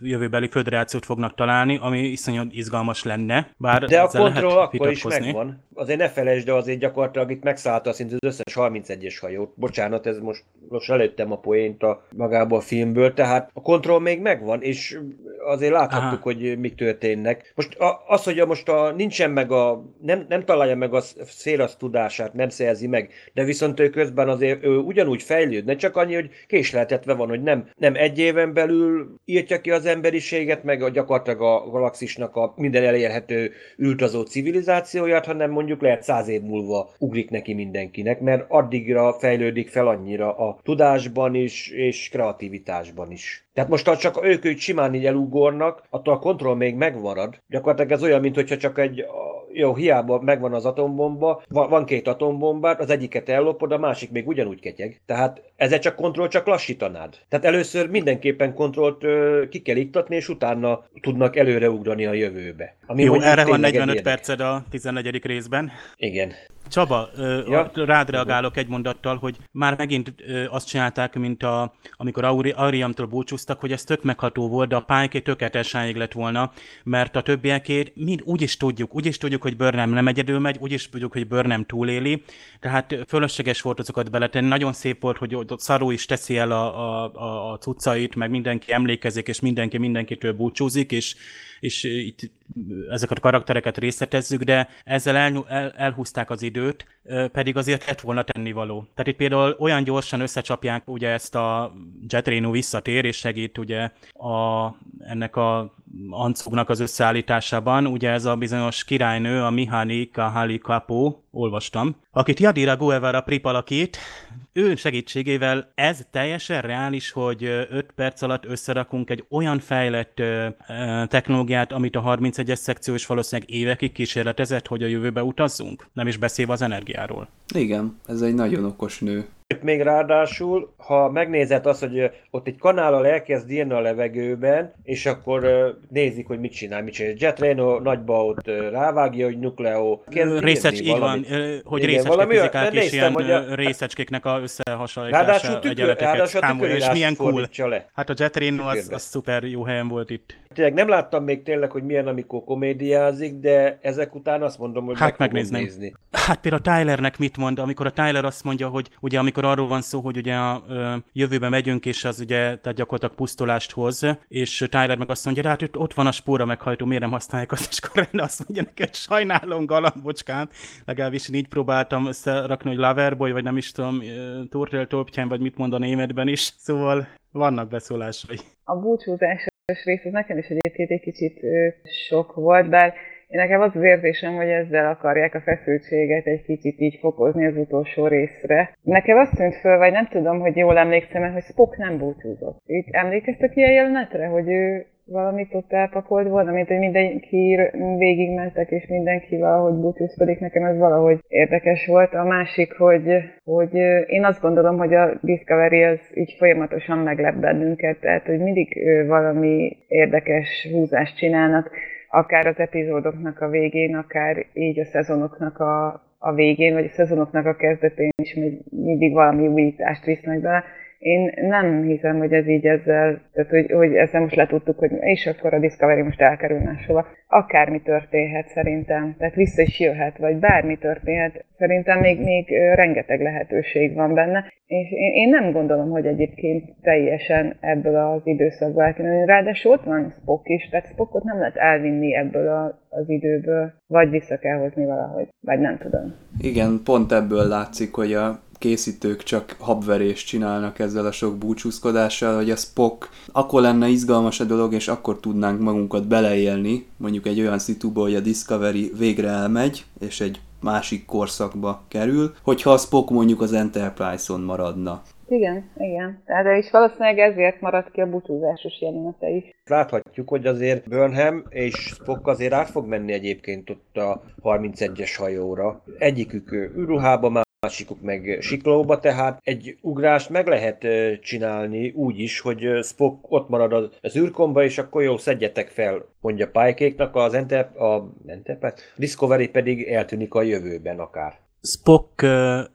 jövőbeli föderációt fognak találni, ami iszonyat izgalmas lenne. Bár de a kontroll akkor is megvan. Azért ne felejtsd, de azért gyakorlatilag itt megszállta szinte az összes 31-es hajót. Bocsánat, ez most, most előttem a poént a magából a filmből, tehát a kontroll még megvan, és azért láthattuk, Aha. hogy mi történnek. Most a, az, hogy a, most a, nincsen meg a, nem, nem találja meg a szélasz tudását, nem szerzi meg, de viszont ő közben azért ő ugyanúgy fejlődne, csak annyi, hogy késleltetve van, hogy nem, nem egy éven belül írtja ki az emberiséget, meg a gyakorlatilag a galaxisnak a minden elérhető ültazó civilizációját, hanem mondjuk lehet száz év múlva ugrik neki mindenkinek, mert addigra fejlődik fel annyira a tudásban is, és kreativitásban is. Tehát most ha csak ők, ők simán így elugornak, attól a kontroll még megmarad. Gyakorlatilag ez olyan, mintha csak egy jó, hiába megvan az atombomba, van, két atombombát, az egyiket ellopod, a másik még ugyanúgy ketyeg. Tehát ezzel csak kontroll csak lassítanád. Tehát először mindenképpen kontrollt ö, ki kell iktatni, és utána tudnak előreugrani a jövőbe. Ami jó, erre van 45 perced a 14. részben. Igen. Csaba, ja. rád reagálok egy mondattal, hogy már megint azt csinálták, mint a, amikor Ariamtól búcsúztak, hogy ez tök megható volt, de a pályáké tökéletesen lett volna, mert a többiekért mind úgy is tudjuk, úgy is tudjuk, hogy Burnham nem egyedül megy, úgy is tudjuk, hogy Burnham túléli, tehát fölösleges volt azokat beletenni. Nagyon szép volt, hogy Szaró is teszi el a, a, a, a cuccait, meg mindenki emlékezik, és mindenki mindenkitől búcsúzik, és és itt ezeket a karaktereket részletezzük, de ezzel el, el, elhúzták az időt, pedig azért lett volna tennivaló. Tehát itt például olyan gyorsan összecsapják ugye ezt a Jet Reno visszatér, és segít ugye a, ennek a ancugnak az összeállításában, ugye ez a bizonyos királynő, a Mihani Kahali Kapo, olvastam, akit Jadira Guevara Prip alakít, ő segítségével ez teljesen reális, hogy 5 perc alatt összerakunk egy olyan fejlett technológiát, amit a 31-es szekció is valószínűleg évekig kísérletezett, hogy a jövőbe utazzunk, nem is beszélve az energiáról. Igen, ez egy nagyon okos nő. Még ráadásul, ha megnézed azt, hogy ott egy kanállal elkezd írni a levegőben, és akkor nézik, hogy mit csinál, mit csinál. Jet Reno nagyba ott rávágja, hogy Nukleo Részecs, így van, hogy részecske fizikák és ilyen a... részecskéknek a összehasonlítása ráadásul tükör, ráadásul a és milyen cool. Le. Hát a Jet Reno az, az szuper jó helyen volt itt. Tényleg nem láttam még tényleg, hogy milyen, amikor komédiázik, de ezek után azt mondom, hogy hát meg megnézni. Nézni. Hát például a Tylernek mit mond, amikor a Tyler azt mondja, hogy ugye amikor arról van szó, hogy ugye a jövőbe megyünk, és az ugye tehát gyakorlatilag pusztulást hoz, és Tyler meg azt mondja, hát ott van a spóra meghajtó, miért nem használják azt, és akkor azt mondja neked, sajnálom, galambocskám, legalábbis így próbáltam összerakni, hogy Loverboy, vagy nem is tudom, Turtle vagy mit mond a németben is, szóval vannak beszólásai. A búcsúzás rész az nekem is egyébként egy kicsit sok volt, bár én nekem az az érzésem, hogy ezzel akarják a feszültséget egy kicsit így fokozni az utolsó részre. Nekem azt tűnt föl, vagy nem tudom, hogy jól emlékszem hogy Spock nem búcsúzott. Itt emlékeztek ilyen jelenetre, hogy ő valamit ott elpakolt volna, mint hogy mindenki végigmentek, és mindenki valahogy búcsúzkodik. Nekem ez valahogy érdekes volt. A másik, hogy, hogy én azt gondolom, hogy a Discovery az így folyamatosan meglep bennünket, tehát hogy mindig valami érdekes húzást csinálnak, akár az epizódoknak a végén, akár így a szezonoknak a, a végén, vagy a szezonoknak a kezdetén is mindig valami újítást visznek bele én nem hiszem, hogy ez így ezzel, tehát hogy, hogy ezzel most letudtuk, hogy és akkor a Discovery most elkerül máshova. Akármi történhet szerintem, tehát vissza is jöhet, vagy bármi történhet. Szerintem még, még rengeteg lehetőség van benne, és én, én nem gondolom, hogy egyébként teljesen ebből az időszakból el kéne. Ráadásul ott van Spock is, tehát Spockot nem lehet elvinni ebből a, az időből, vagy vissza kell hozni valahogy, vagy nem tudom. Igen, pont ebből látszik, hogy a készítők csak habverést csinálnak ezzel a sok búcsúzkodással, hogy a Spock akkor lenne izgalmas a dolog, és akkor tudnánk magunkat beleélni, mondjuk egy olyan szituba, hogy a Discovery végre elmegy, és egy másik korszakba kerül, hogyha a Spock mondjuk az Enterprise-on maradna. Igen, igen. De is valószínűleg ezért maradt ki a búcsúzásos jelenete is. Láthatjuk, hogy azért Burnham és Spock azért át fog menni egyébként ott a 31-es hajóra. Egyikük űrruhába, másikuk meg siklóba, tehát egy ugrást meg lehet csinálni úgy is, hogy Spock ott marad az űrkomba, és akkor jó, szedjetek fel, mondja Pikeéknak, az Enter, a Enterprise, Discovery pedig eltűnik a jövőben akár. Spock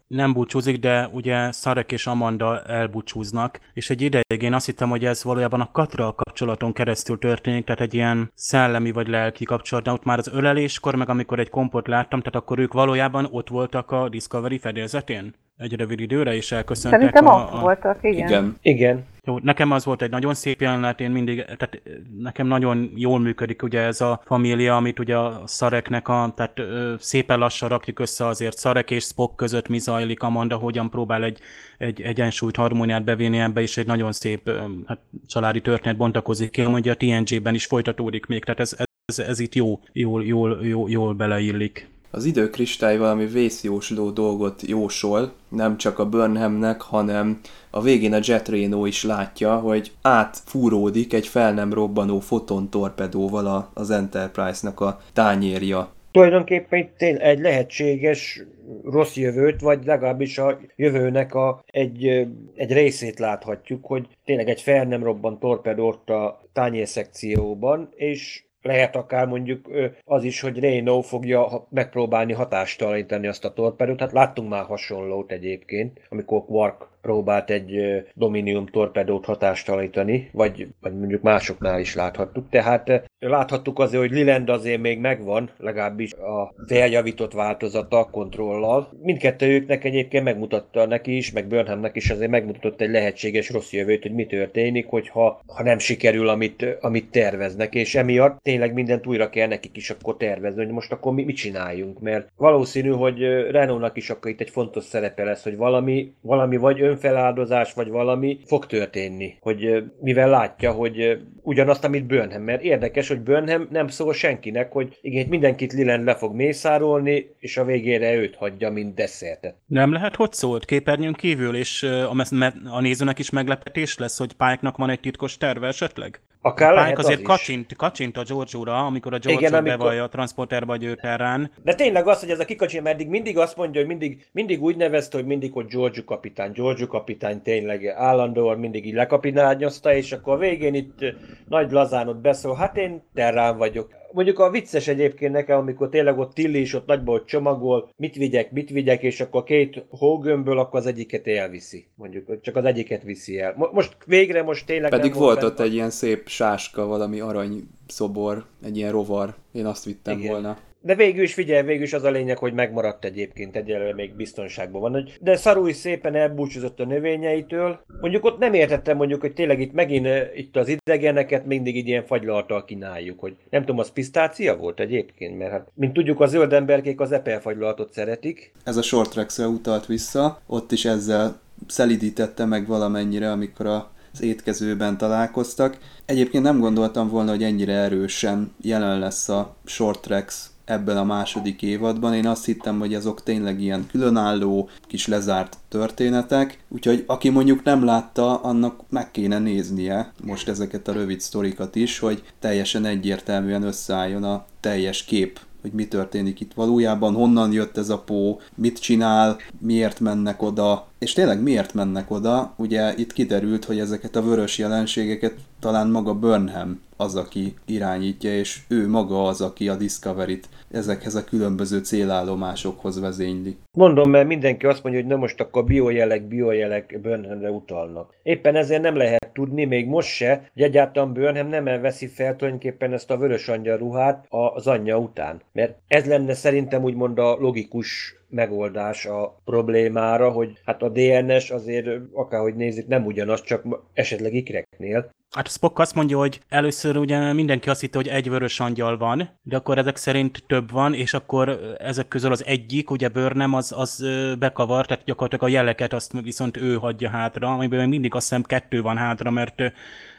nem búcsúzik, de ugye Szarek és Amanda elbúcsúznak, és egy ideig én azt hittem, hogy ez valójában a Katra kapcsolaton keresztül történik, tehát egy ilyen szellemi vagy lelki kapcsolat, de ott már az öleléskor, meg amikor egy kompot láttam, tehát akkor ők valójában ott voltak a Discovery fedélzetén? Egy rövid időre, és elköszöntek Szerintem a, ott voltak, igen. igen. Igen. Jó, nekem az volt egy nagyon szép jelenet, én mindig, tehát nekem nagyon jól működik ugye ez a família, amit ugye a Szareknek a, tehát ö, szépen lassan rakjuk össze azért Szarek és Spock között mi zajlik, Amanda hogyan próbál egy, egy egyensúlyt, harmóniát bevinni ebbe, és egy nagyon szép ö, hát, családi történet bontakozik ki, hogy a TNG-ben is folytatódik még, tehát ez, ez, ez itt jó, jól, jól, jól, jól beleillik. Az időkristály valami vészjósló dolgot jósol, nem csak a Burnhamnek, hanem a végén a Jet Reno is látja, hogy átfúródik egy fel nem robbanó fotontorpedóval az Enterprise-nak a tányérja. Tulajdonképpen itt egy lehetséges rossz jövőt, vagy legalábbis a jövőnek a, egy, egy részét láthatjuk, hogy tényleg egy fel nem robban torpedó ott a tányérszekcióban, és lehet akár mondjuk az is, hogy Reno fogja megpróbálni hatástalanítani azt a torpedót. Hát láttunk már hasonlót egyébként, amikor Quark próbált egy Dominium torpedót hatástalanítani, vagy, vagy mondjuk másoknál is láthattuk. Tehát láthattuk azért, hogy Liland azért még megvan, legalábbis a feljavított változata a kontrollal. Mindkettőjüknek egyébként megmutatta neki is, meg Burnhamnek is azért megmutatott egy lehetséges rossz jövőt, hogy mi történik, hogyha ha nem sikerül, amit, amit terveznek, és emiatt tényleg mindent újra kell nekik is akkor tervezni, hogy most akkor mi, mit csináljunk, mert valószínű, hogy Renault-nak is akkor itt egy fontos szerepe lesz, hogy valami, valami vagy ön önfeláldozás vagy valami fog történni, hogy mivel látja, hogy ugyanazt, amit Burnham, mert érdekes, hogy Burnham nem szól senkinek, hogy igen, mindenkit Lilen le fog mészárolni, és a végére őt hagyja, mint desszertet. Nem lehet, hogy szólt képernyőn kívül, és a, a nézőnek is meglepetés lesz, hogy Pike-nak van egy titkos terve esetleg? Akár Pike lehet azért az kacsint, kacsint a George-ura, amikor a George Igen, amikor... bevallja a transporterbe, hogy ő terrán. De tényleg az, hogy ez a kikacsint, mert eddig mindig azt mondja, hogy mindig, mindig úgy nevezte, hogy mindig, hogy George kapitány. George kapitány tényleg állandóan mindig így lekapinányozta, és akkor a végén itt nagy lazán ott beszól, hát én terrán vagyok mondjuk a vicces egyébként nekem, amikor tényleg ott Tilly is ott nagyból csomagol, mit vigyek, mit vigyek, és akkor két hógömből, akkor az egyiket elviszi. Mondjuk, csak az egyiket viszi el. Most végre most tényleg Pedig volt ott egy ilyen szép sáska, valami arany szobor, egy ilyen rovar. Én azt vittem Igen. volna. De végül is figyelj, végül is az a lényeg, hogy megmaradt egyébként egyelőre még biztonságban van. De Szarúj szépen elbúcsúzott a növényeitől. Mondjuk ott nem értettem mondjuk, hogy tényleg itt megint itt az idegeneket mindig így ilyen fagylaltal kínáljuk, hogy nem tudom, az pisztácia volt egyébként, mert hát, mint tudjuk, a zöld emberkék az epelfagylaltot szeretik. Ez a short utalt vissza, ott is ezzel szelidítette meg valamennyire, amikor a az étkezőben találkoztak. Egyébként nem gondoltam volna, hogy ennyire erősen jelen lesz a Short Tracks ebben a második évadban. Én azt hittem, hogy azok tényleg ilyen különálló, kis lezárt történetek, úgyhogy aki mondjuk nem látta, annak meg kéne néznie most ezeket a rövid sztorikat is, hogy teljesen egyértelműen összeálljon a teljes kép hogy mi történik itt valójában, honnan jött ez a pó, mit csinál, miért mennek oda, és tényleg miért mennek oda? Ugye itt kiderült, hogy ezeket a vörös jelenségeket talán maga Burnham az, aki irányítja, és ő maga az, aki a Discovery-t ezekhez a különböző célállomásokhoz vezényli. Mondom, mert mindenki azt mondja, hogy na most akkor biojelek, biojelek Burnhamre utalnak. Éppen ezért nem lehet tudni, még most se, hogy egyáltalán Burnham nem elveszi fel tulajdonképpen ezt a vörös angyal ruhát az anyja után. Mert ez lenne szerintem úgymond a logikus megoldás a problémára, hogy hát a DNS azért akárhogy nézik nem ugyanaz, csak esetleg ikreknél. Hát Spock azt mondja, hogy először ugye mindenki azt hitte, hogy egy vörös angyal van, de akkor ezek szerint több van, és akkor ezek közül az egyik, ugye Börnem, az, az bekavar, tehát gyakorlatilag a jeleket azt viszont ő hagyja hátra, amiben még mindig azt hiszem kettő van hátra, mert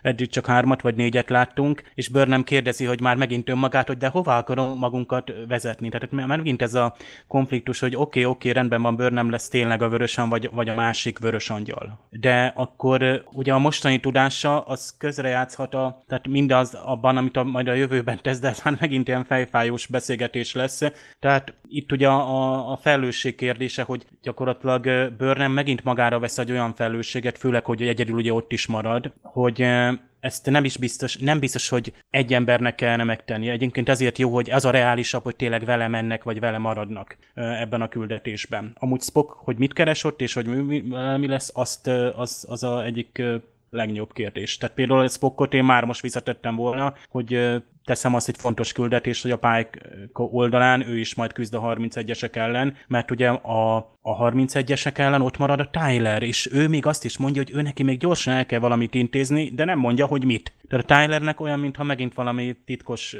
eddig csak hármat vagy négyet láttunk, és Burnham kérdezi, hogy már megint önmagát, hogy de hová akarom magunkat vezetni. Tehát már megint ez a konfliktus, hogy oké, okay, oké, okay, rendben van, Burnham lesz tényleg a vörösen, vagy, vagy a másik vörös angyal. De akkor ugye a mostani tudása az közrejátszhat a, tehát mindaz abban, amit a, majd a jövőben tesz, de ez már megint ilyen fejfájós beszélgetés lesz. Tehát itt ugye a, a felelősség kérdése, hogy gyakorlatilag Burnham megint magára vesz egy olyan felelősséget, főleg, hogy egyedül ugye ott is marad, hogy ezt nem is biztos, nem biztos, hogy egy embernek kellene megtenni. Egyébként ezért jó, hogy az a reálisabb, hogy tényleg vele mennek, vagy vele maradnak ebben a küldetésben. Amúgy Spock, hogy mit keres ott, és hogy mi, lesz, azt az, az a egyik legnagyobb kérdés. Tehát például a Spockot én már most visszatettem volna, hogy teszem azt egy fontos küldetés, hogy a Pike oldalán ő is majd küzd a 31-esek ellen, mert ugye a, a 31-esek ellen ott marad a Tyler, és ő még azt is mondja, hogy ő neki még gyorsan el kell valamit intézni, de nem mondja, hogy mit. Tehát a Tylernek olyan, mintha megint valami titkos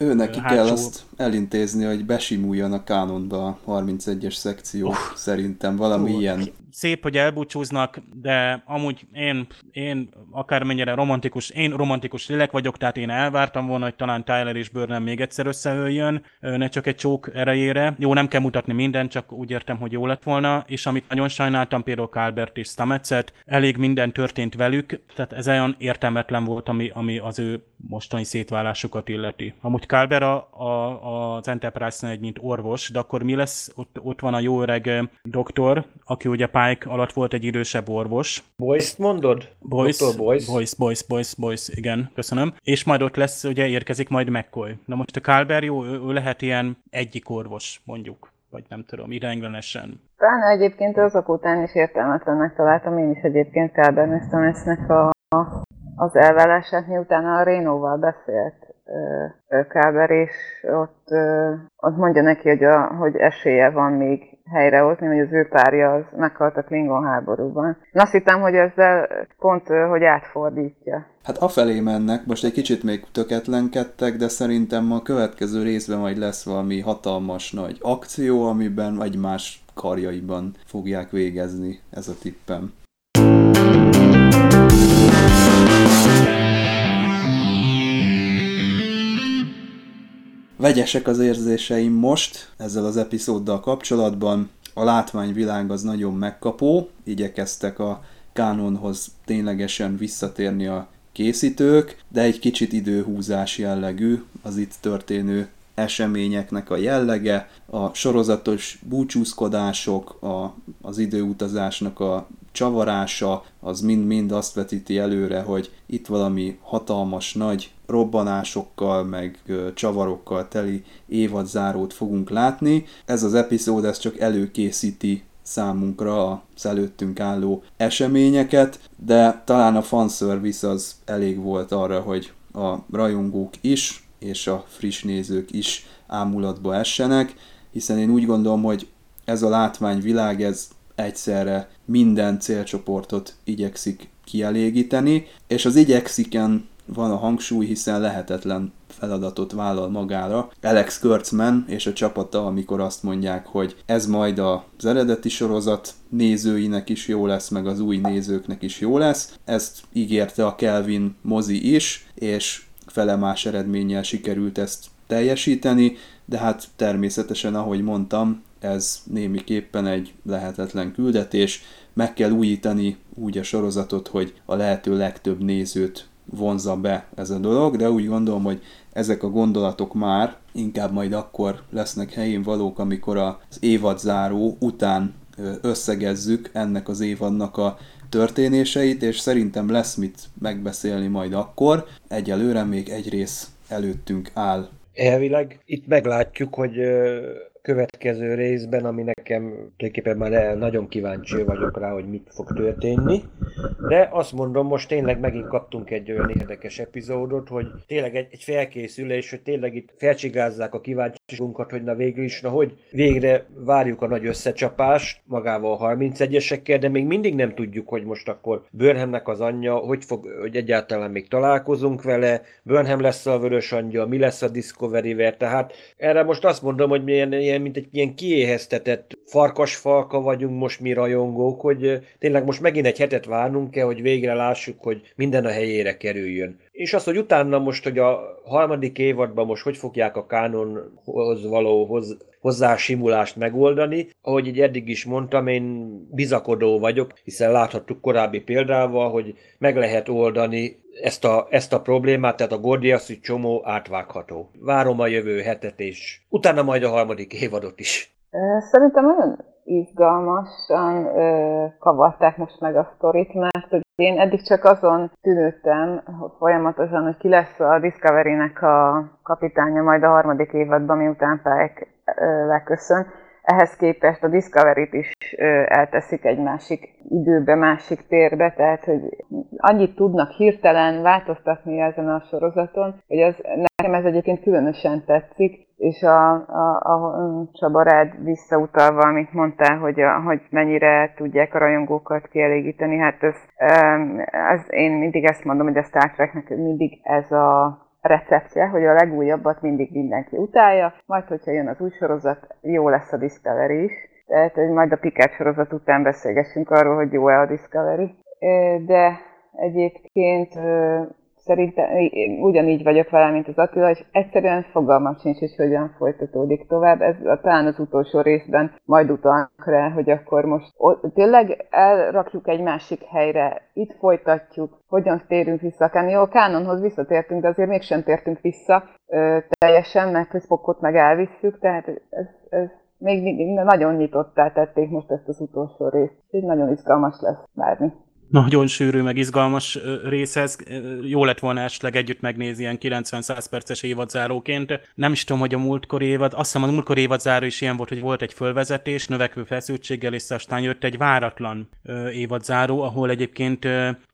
ő neki hátsó... kell azt elintézni, hogy besimuljon a kánonba a 31-es szekció, uh, szerintem valami uh, ilyen. Szép, hogy elbúcsúznak, de amúgy én, én akármennyire romantikus, én romantikus lélek vagyok, tehát én elvártam volna, hogy talán Tyler és Burnham még egyszer összeöljön, ne csak egy csók erejére. Jó, nem kell mutatni mindent, csak úgy értem, hogy jó lett volna, és amit nagyon sajnáltam, például Calbert és Stamecet, elég minden történt velük, tehát ez olyan értelmetlen volt, ami, ami az ő mostani szétválásukat illeti. Amúgy Kalber a, a, az Enterprise-nál egy mint orvos, de akkor mi lesz? Ott, ott van a jó öreg doktor, aki ugye Pike alatt volt egy idősebb orvos. Boyce-t mondod? Boyce. Boyce. Boyce, Boyce, Boyce, Boyce, igen, köszönöm. És majd ott lesz, ugye érkezik majd McCoy. Na most a Kalber jó, ő, ő lehet ilyen egyik orvos, mondjuk vagy nem tudom, ideiglenesen. Talán egyébként azok után is értelmetlennek találtam én is egyébként Kálbermesztemesznek a, az elvállását, miután a Rénóval beszélt Káber, és ott, ott mondja neki, hogy, a, hogy esélye van még helyrehozni, hogy az ő párja az meghalt a Klingon háborúban. Én azt hittem, hogy ezzel pont, hogy átfordítja. Hát afelé mennek, most egy kicsit még töketlenkedtek, de szerintem a következő részben majd lesz valami hatalmas nagy akció, amiben egymás karjaiban fogják végezni, ez a tippem. Vegyesek az érzéseim most ezzel az epizóddal kapcsolatban. A látványvilág az nagyon megkapó, igyekeztek a kánonhoz ténylegesen visszatérni a készítők, de egy kicsit időhúzás jellegű az itt történő eseményeknek a jellege, a sorozatos búcsúzkodások, a, az időutazásnak a csavarása, az mind-mind azt vetíti előre, hogy itt valami hatalmas nagy robbanásokkal, meg csavarokkal teli évadzárót fogunk látni. Ez az epizód ez csak előkészíti számunkra az előttünk álló eseményeket, de talán a fanservice az elég volt arra, hogy a rajongók is, és a friss nézők is ámulatba essenek, hiszen én úgy gondolom, hogy ez a látványvilág, ez egyszerre minden célcsoportot igyekszik kielégíteni, és az igyeksziken van a hangsúly, hiszen lehetetlen feladatot vállal magára. Alex Kurtzman és a csapata, amikor azt mondják, hogy ez majd az eredeti sorozat nézőinek is jó lesz, meg az új nézőknek is jó lesz. Ezt ígérte a Kelvin mozi is, és fele más eredménnyel sikerült ezt teljesíteni, de hát természetesen, ahogy mondtam, ez némiképpen egy lehetetlen küldetés, meg kell újítani úgy a sorozatot, hogy a lehető legtöbb nézőt vonza be ez a dolog, de úgy gondolom, hogy ezek a gondolatok már inkább majd akkor lesznek helyén valók, amikor az évad záró után összegezzük ennek az évadnak a történéseit, és szerintem lesz mit megbeszélni majd akkor. Egyelőre még egy rész előttünk áll. Elvileg itt meglátjuk, hogy következő részben, ami nekem tulajdonképpen már nagyon kíváncsi vagyok rá, hogy mit fog történni. De azt mondom, most tényleg megint kaptunk egy olyan érdekes epizódot, hogy tényleg egy, egy felkészülés, hogy tényleg itt felcsigázzák a kíváncsiunkat, hogy na végül is, na hogy végre várjuk a nagy összecsapást magával a 31-esekkel, de még mindig nem tudjuk, hogy most akkor Burnhamnek az anyja, hogy, fog, hogy egyáltalán még találkozunk vele, Burnham lesz a vörös anyja, mi lesz a Discovery-ver, tehát erre most azt mondom, hogy milyen ilyen, mint egy ilyen kiéheztetett farkasfalka vagyunk most mi rajongók, hogy tényleg most megint egy hetet várnunk kell, hogy végre lássuk, hogy minden a helyére kerüljön. És az, hogy utána most, hogy a harmadik évadban most hogy fogják a kánonhoz való hoz, hozzá simulást megoldani, ahogy így eddig is mondtam, én bizakodó vagyok, hiszen láthattuk korábbi példával, hogy meg lehet oldani ezt a, ezt a problémát, tehát a Gordiaszi csomó átvágható. Várom a jövő hetet, és utána majd a harmadik évadot is. Szerintem nagyon izgalmasan ö, kavarták most meg a sztorit, mert hogy én eddig csak azon tűnődtem folyamatosan, hogy ki lesz a Discovery-nek a kapitánya majd a harmadik évadban, miután Pike leköszön. Ehhez képest a Discovery-t is elteszik egy másik időbe, másik térbe, tehát hogy annyit tudnak hirtelen változtatni ezen a sorozaton, hogy az, nekem ez egyébként különösen tetszik, és a, a, a Csaba rád visszautalva, amit mondtál, hogy, a, hogy mennyire tudják a rajongókat kielégíteni, hát ez, ez, én mindig ezt mondom, hogy a Star Treknek mindig ez a receptje, hogy a legújabbat mindig mindenki utálja, majd hogyha jön az új sorozat, jó lesz a Discovery is. Tehát, hogy majd a Picard sorozat után beszélgessünk arról, hogy jó-e a Discovery. De egyébként szerintem ugyanígy vagyok vele, mint az Attila, és egyszerűen fogalmam sincs, hogy hogyan folytatódik tovább. Ez talán az utolsó részben majd utalnak rá, hogy akkor most tényleg elrakjuk egy másik helyre, itt folytatjuk, hogyan térünk vissza. Akár jó, a Kánonhoz visszatértünk, de azért mégsem tértünk vissza ö, teljesen, mert hogy Spockot meg elvisszük, tehát ez, ez még mindig nagyon nyitottá tették most ezt az utolsó részt. Így nagyon izgalmas lesz várni nagyon sűrű, meg izgalmas részhez. Jó lett volna esetleg együtt megnézni ilyen 90-100 perces évadzáróként. Nem is tudom, hogy a múltkor évad, azt hiszem a múltkor évadzáró is ilyen volt, hogy volt egy fölvezetés, növekvő feszültséggel, és aztán jött egy váratlan évadzáró, ahol egyébként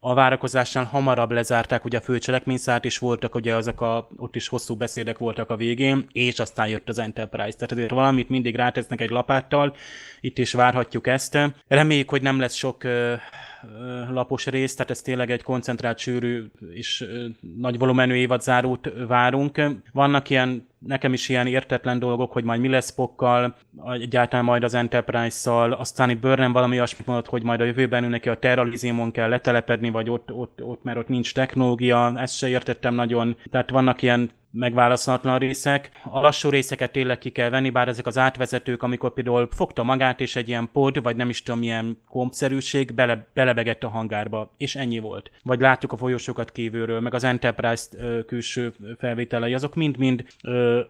a várakozásnál hamarabb lezárták ugye a főcselekményszát, és voltak ugye azok a, ott is hosszú beszédek voltak a végén, és aztán jött az Enterprise. Tehát azért valamit mindig rátesznek egy lapáttal, itt is várhatjuk ezt. Reméljük, hogy nem lesz sok lapos rész, tehát ez tényleg egy koncentrált, sűrű és nagy volumenű évadzárót várunk. Vannak ilyen, nekem is ilyen értetlen dolgok, hogy majd mi lesz Pokkal, egyáltalán majd az Enterprise-szal, aztán itt Burnham valami olyasmit mondott, hogy majd a jövőben ő neki a terrorizémon kell letelepedni, vagy ott, ott, ott, mert ott nincs technológia, ezt se értettem nagyon. Tehát vannak ilyen megválaszolatlan részek. A lassú részeket tényleg ki kell venni, bár ezek az átvezetők, amikor például fogta magát, és egy ilyen pod, vagy nem is tudom, milyen kompszerűség bele, belebegett a hangárba, és ennyi volt. Vagy láttuk a folyosókat kívülről, meg az Enterprise külső felvételei, azok mind-mind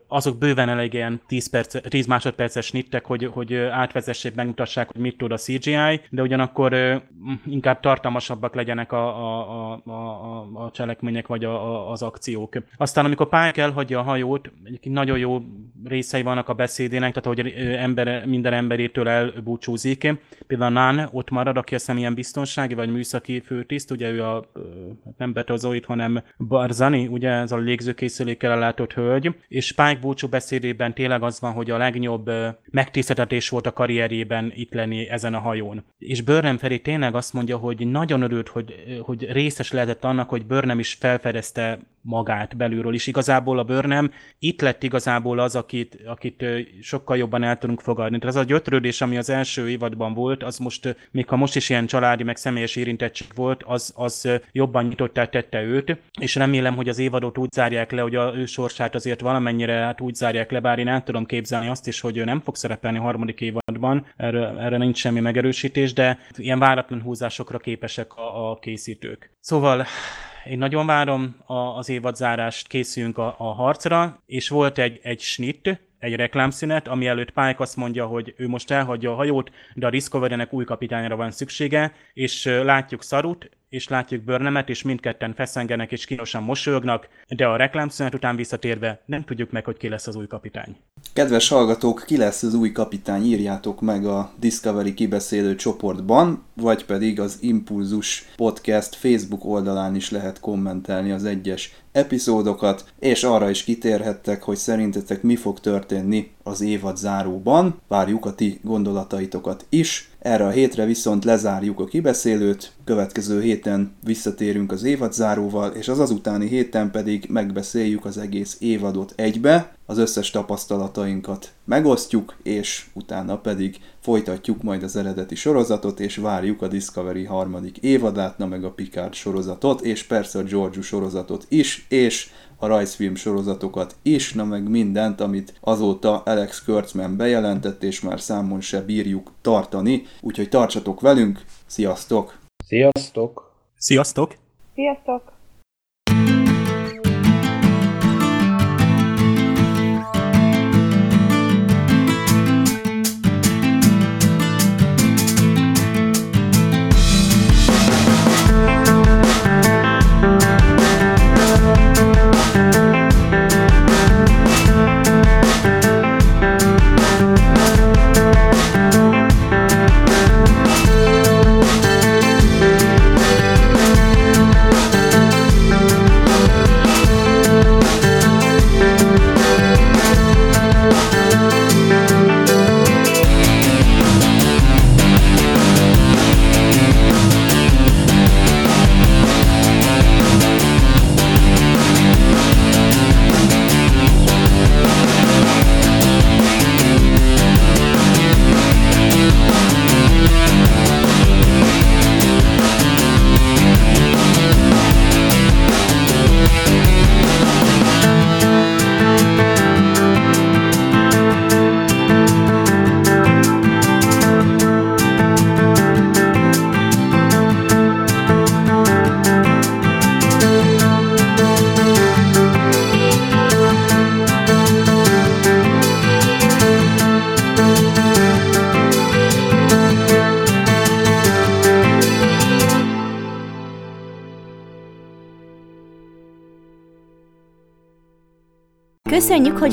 azok bőven elég ilyen 10, perc, 10 másodperces nittek, hogy, hogy átvezessék, megmutassák, hogy mit tud a CGI, de ugyanakkor inkább tartalmasabbak legyenek a, a, a, a, a cselekmények, vagy a, a, az akciók. Aztán amikor pályán Pike elhagyja a hajót, egyébként nagyon jó részei vannak a beszédének, tehát hogy ember, minden emberétől elbúcsúzik. Például Nán ott marad, aki azt ilyen biztonsági vagy műszaki főtiszt, ugye ő a nem Betozoid, hanem Barzani, ugye ez a légzőkészülékkel ellátott hölgy, és Pike búcsú beszédében tényleg az van, hogy a legnagyobb megtiszteltetés volt a karrierjében itt lenni ezen a hajón. És Burnham Ferry tényleg azt mondja, hogy nagyon örült, hogy, hogy részes lehetett annak, hogy Burnham is felfedezte magát belülről is. Igazából a Burnham itt lett igazából az, akit, akit sokkal jobban el tudunk fogadni. Tehát az a gyötrődés, ami az első évadban volt, az most, még ha most is ilyen családi, meg személyes érintettség volt, az, az jobban nyitottá tette őt, és remélem, hogy az évadot úgy zárják le, hogy a ő sorsát azért valamennyire hát úgy zárják le, bár én el tudom képzelni azt is, hogy ő nem fog szerepelni a harmadik évadban, erre, erre nincs semmi megerősítés, de ilyen váratlan húzásokra képesek a, a készítők. Szóval én nagyon várom a, az évadzárást, készülünk a, a harcra, és volt egy, egy snit, egy reklámszünet, ami előtt Pike azt mondja, hogy ő most elhagyja a hajót, de a Discovery-nek új kapitányra van szüksége, és látjuk Szarut, és látjuk Börnemet, és mindketten feszengenek és kínosan mosolyognak, de a reklámszünet után visszatérve nem tudjuk meg, hogy ki lesz az új kapitány. Kedves hallgatók, ki lesz az új kapitány, írjátok meg a Discovery kibeszélő csoportban, vagy pedig az Impulzus Podcast Facebook oldalán is lehet kommentelni az egyes epizódokat, és arra is kitérhettek, hogy szerintetek mi fog történni az évad záróban. Várjuk a ti gondolataitokat is. Erre a hétre viszont lezárjuk a kibeszélőt, következő héten visszatérünk az évadzáróval, és az azutáni héten pedig megbeszéljük az egész évadot egybe, az összes tapasztalatainkat megosztjuk, és utána pedig folytatjuk majd az eredeti sorozatot, és várjuk a Discovery harmadik évadát, na meg a Picard sorozatot, és persze a Georgiou sorozatot is, és a rajzfilm sorozatokat is, na meg mindent, amit azóta Alex Kurtzman bejelentett, és már számon se bírjuk tartani. Úgyhogy tartsatok velünk, sziasztok! Sziasztok! Sziasztok! Sziasztok!